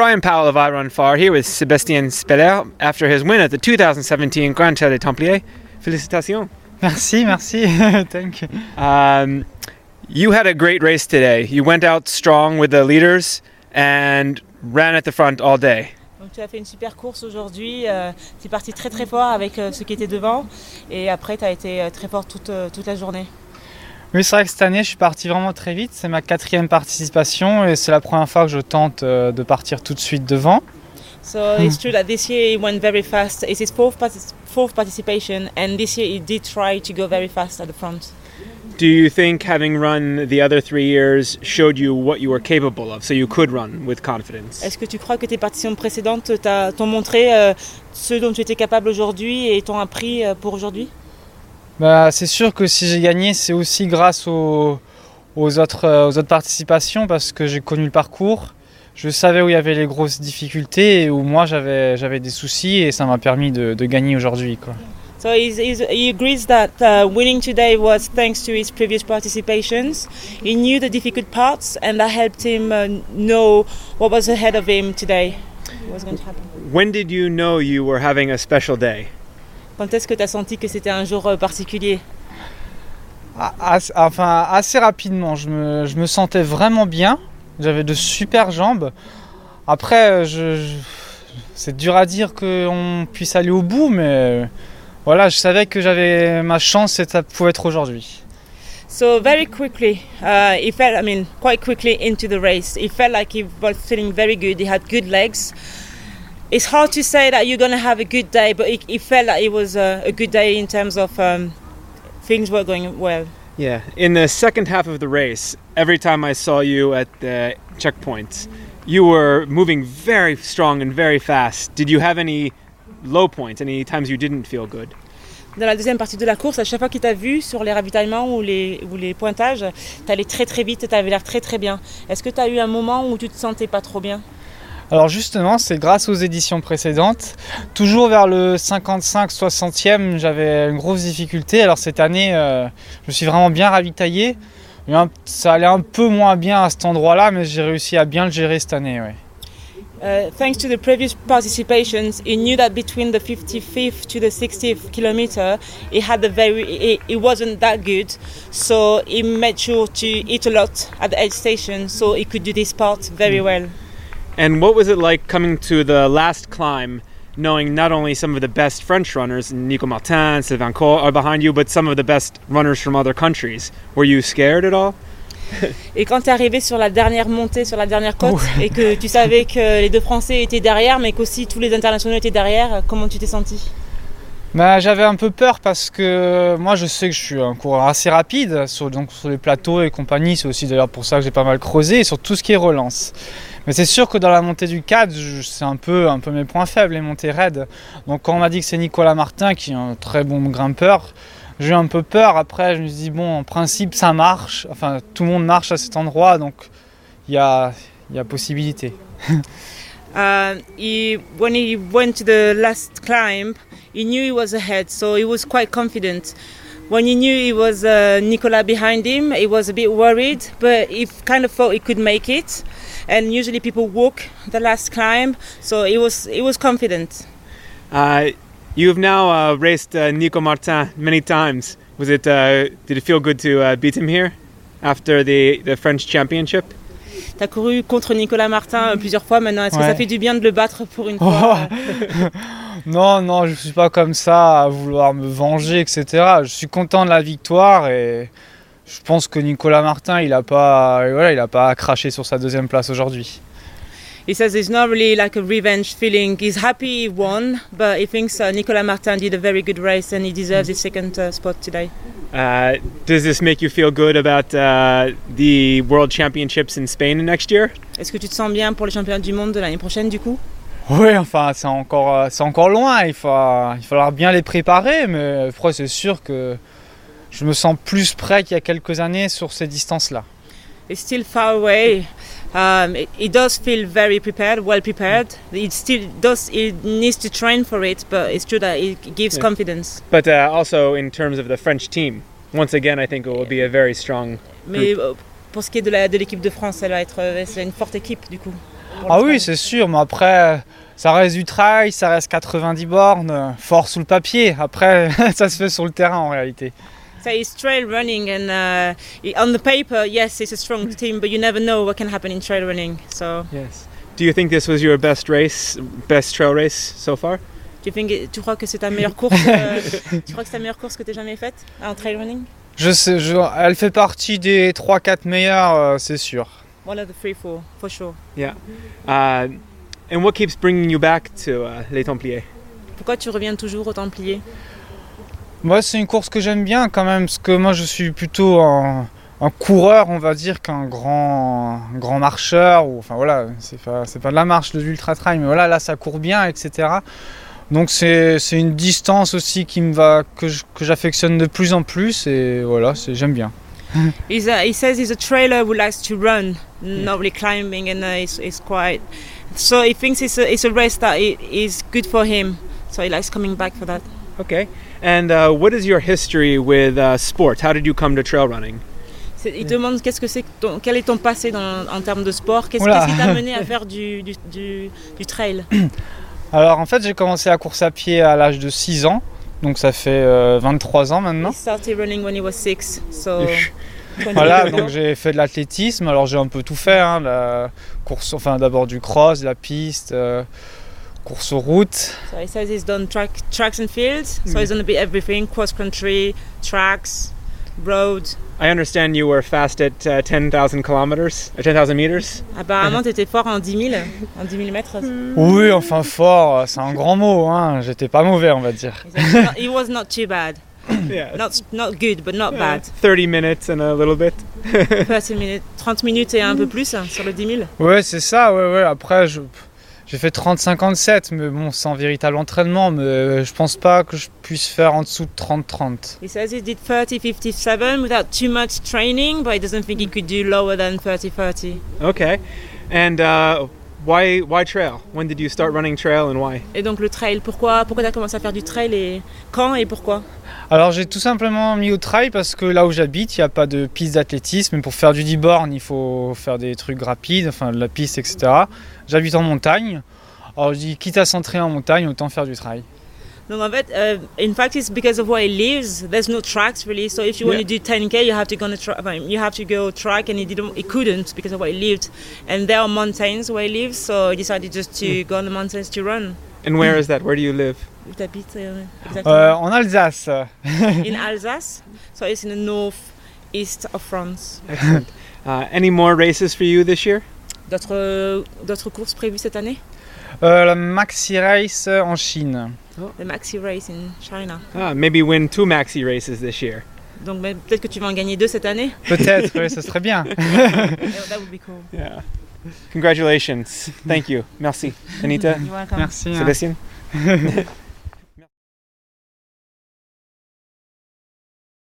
Brian Powell of I Run Far here with Sébastien Speller after his win at the 2017 Grand Trail des Templiers. Félicitations. Merci, merci. Thank you. Um, you had a great race today. You went out strong with the leaders and ran at the front all day. Donc tu as fait une super course aujourd'hui, euh, tu es parti très très fort avec euh, ceux qui étaient devant et après tu as été euh, très fort toute, euh, toute la journée. Oui, c'est vrai que cette année, je suis parti vraiment très vite. C'est ma quatrième participation et c'est la première fois que je tente euh, de partir tout de suite devant. So it's true that this year he went very fast. It's his fourth, fourth participation and this year he did try to go very fast at the front. Do you think having run the other three years showed you what you were capable of so you could run with confidence? Est-ce que tu crois que tes participations précédentes t'ont montré euh, ce dont tu étais capable aujourd'hui et t'ont appris euh, pour aujourd'hui? Bah, c'est sûr que si j'ai gagné, c'est aussi grâce aux, aux autres, euh, aux autres participations parce que j'ai connu le parcours. Je savais où il y avait les grosses difficultés et où moi j'avais, j'avais des soucis et ça m'a permis de, de gagner aujourd'hui. Quoi. So he's, he's, he agrees that uh, winning today was thanks to his previous participations. He knew the difficult parts, and that helped him uh, know what was ahead of him today. What was going to happen? When did you know you were having a special day? Quand est-ce que tu as senti que c'était un jour euh, particulier Ah, as- enfin, assez rapidement, je me, je me sentais vraiment bien. J'avais de super jambes. Après, euh, je, je- c'est dur à dire qu'on puisse aller au bout, mais euh, voilà, je savais que j'avais ma chance et ça pouvait être aujourd'hui. So very quickly, uh, he felt, I mean, quite quickly into the race. He felt like he was feeling very good. He had good legs. It's hard to say that you're going to have a good day, but it, he felt like it was a, a good day in terms of um, things were going well. Yeah, in the second half of the race, every time I saw you at the checkpoints, you were moving very strong and very fast. Did you have any low points, any times you didn't feel good? Dans la deuxième partie de la course, à chaque fois qu'il t'a vu sur les ravitaillements ou les, ou les pointages, t'allais très très vite et t'avais l'air très très bien. Est-ce que t'as eu un moment où tu te sentais pas trop bien Alors justement, c'est grâce aux éditions précédentes. Toujours vers le 55-60e, j'avais une grosse difficulté. Alors cette année, euh, je me suis vraiment bien ravitaillé. Ça allait un peu moins bien à cet endroit-là, mais j'ai réussi à bien le gérer cette année. ouais. Uh, thanks to the previous participations, he knew that between the 55th to the 60th kilometer, he had a very, it, it wasn't that good. So he made sure to eat a lot at the aid station, so he could do this part very well. And what was it like coming to the last climb, knowing not only some of the best French runners, Nico Martin, Sylvain Coe, are behind you, but some of the best runners from other countries? Were you scared at all? Et quand tu es arrivé sur la dernière montée, sur la dernière côte, et que tu savais que les deux Français étaient derrière, mais qu'aussi tous les internationaux étaient derrière, comment tu t'es senti? Bah, j'avais un peu peur parce que moi je sais que je suis un coureur assez rapide sur, donc sur les plateaux et compagnie. C'est aussi d'ailleurs pour ça que j'ai pas mal creusé et sur tout ce qui est relance. Mais c'est sûr que dans la montée du 4, je- c'est un peu, un peu mes points faibles, les montées raides. Donc quand on m'a dit que c'est Nicolas Martin qui est un très bon grimpeur, j'ai eu un peu peur. Après, je me suis dit, bon, en principe ça marche. Enfin, tout le monde marche à cet endroit, donc il y a, y a possibilité. Uh, he, when he went to the last climb, he knew he was ahead, so he was quite confident. When he knew he was uh, Nicola behind him, he was a bit worried, but he kind of thought he could make it. And usually people walk the last climb, so he was he was confident. Uh, you've now uh, raced uh, Nico Martin many times. Was it? Uh, did it feel good to uh, beat him here after the, the French Championship? T'as couru contre Nicolas Martin euh, plusieurs fois maintenant. Est-ce que ça fait du bien de le battre pour une fois euh Non, non, je suis pas comme ça à vouloir me venger, etc. Je suis content de la victoire et je pense que Nicolas Martin, il a pas, voilà, il a pas craché sur sa deuxième place aujourd'hui. He says it's not really like a revenge feeling. He's happy he won, but he thinks uh, Nicolas Martin did a very good race and he deserves his second uh, spot today. Uh, does this make you feel good about uh, the World Championships in Spain next year? Est-ce que tu te sens bien pour les championnats du monde de l'année prochaine du coup? Oui, enfin, c'est encore, euh, c'est encore loin. Il va, il falloir bien les préparer, mais après, c'est sûr que je me sens plus prêt qu'il y a quelques années sur ces distances-là. It's still far away. Um, it, it does feel very prepared, well prepared. It still does. It needs to train for it, but it's true that it gives Yeah. confidence. But uh, also in terms of the French team, once again, I think it will be a very strong. Mais euh, pour ce qui est de la- de l'équipe de France, elle va être, euh, c'est une forte équipe du coup. Ah oui, c'est sûr, mais après, ça reste du trail, ça reste 90 bornes, euh, fort sous le papier. Après, ça se fait sur le terrain en réalité. So it's trail running, and uh, on the paper, yes, it's a strong team, but you never know what can happen in trail running. So, Yes. Do you think this was your best race, best trail race so far? tu, think tu crois que c'est ta meilleure course euh, Tu crois que c'est ta meilleure course que tu jamais faite en trail running? Je sais, je- elle fait partie des 3-4 meilleurs, euh, c'est sûr. One of the three, four, for sure. Uh, and what keeps bringing you back to uh, Les Templiers? Pourquoi tu reviens toujours au Templier Moi, c'est une course que j'aime bien quand même, parce que moi, je suis plutôt un, un coureur, on va dire, qu'un grand, un grand marcheur. Ou, enfin voilà, c'est pas, pas de la marche de l'ultra trail, mais voilà, là, ça court bien, etc. Donc c'est, une distance aussi qui me va, que, j'affectionne de plus en plus, et voilà, j'aime bien. He's a, he says he's a trailer who likes to run, not really climbing, and uh, it's, it's quite. So he thinks it's a, it's a race that is good for him. So he likes coming back for that. Okay. And uh, what is your history with uh, sport? How did you come to trail running? Il demande qu'est-ce que c'est, quel est ton passé dans- en termes de sport? Qu'est-ce, qu'est-ce qui t'a mené à faire du, du, du, du trail? Alors en fait, j'ai commencé la course à pied à l'âge de 6 ans, donc ça fait euh, 23 ans maintenant. He started running when he was six. So 20 Voilà, donc j'ai fait de l'athlétisme. Alors j'ai un peu tout fait, hein, la course, enfin d'abord du cross, de la piste, euh, course aux routes. So he says he's done track, tracks and fields. So he's done a bit everything: cross country, tracks, road. I understand you were fast at uh, 10,000 kilometers, uh, 10,000 meters. Apparemment, t'étais fort en 10 000, en 10 000 mètres. Oui, enfin fort, c'est un grand mot. Hein. J'étais pas mauvais, on va dire. It was not too bad. yeah. Not not good, but not bad. 30 minutes and a little bit. 30 minutes, 30 minutes et un peu plus hein, sur le 10 000. Ouais, c'est ça. Ouais, ouais. Après, je- j'ai fait 30-57, mais bon, sans véritable entraînement. Mais je pense pas que je puisse faire en dessous de 30-30. He says he did 30 57 without too much training, but he doesn't think he could do lower than 30 30. Okay. And uh, why why trail? When did you start running trail and why? Et donc le trail, pourquoi pourquoi t'as commencé à faire du trail et quand et pourquoi? Alors j'ai tout simplement mis au trail parce que là où j'habite, il n'y a pas de piste d'athlétisme. Et pour faire du 10 bornes, il faut faire des trucs rapides, enfin de la piste, etc. J'habite en montagne. Alors je dis, quitte à s'entraîner en montagne, autant faire du trail. Donc en fait, uh, in fact, it's because of where he lives. There's no tracks really. So if you want to do 10k, you have to go on a tra- I you have to go track, and he didn't, he couldn't because of where he lived. And there are mountains where he lives, so he decided just to go on the mountains to run. And where is that? Where do you live? Euh, Euh, exactement en Alsace, In Alsace, so it's in the north east of France. Excellent. uh, any more races for you this year? D'autres d'autres courses prévues cette année? Euh, la Maxi Race en Chine. The Maxi Race in China. Ah, maybe win two maxi races this year. Donc ben, peut-être que tu vas en gagner deux cette année. Peut-être, oui, ce serait bien. that would be cool. Yeah. Congratulations. Thank you. Merci. Anita, You're welcome. Merci. hein. Sébastien?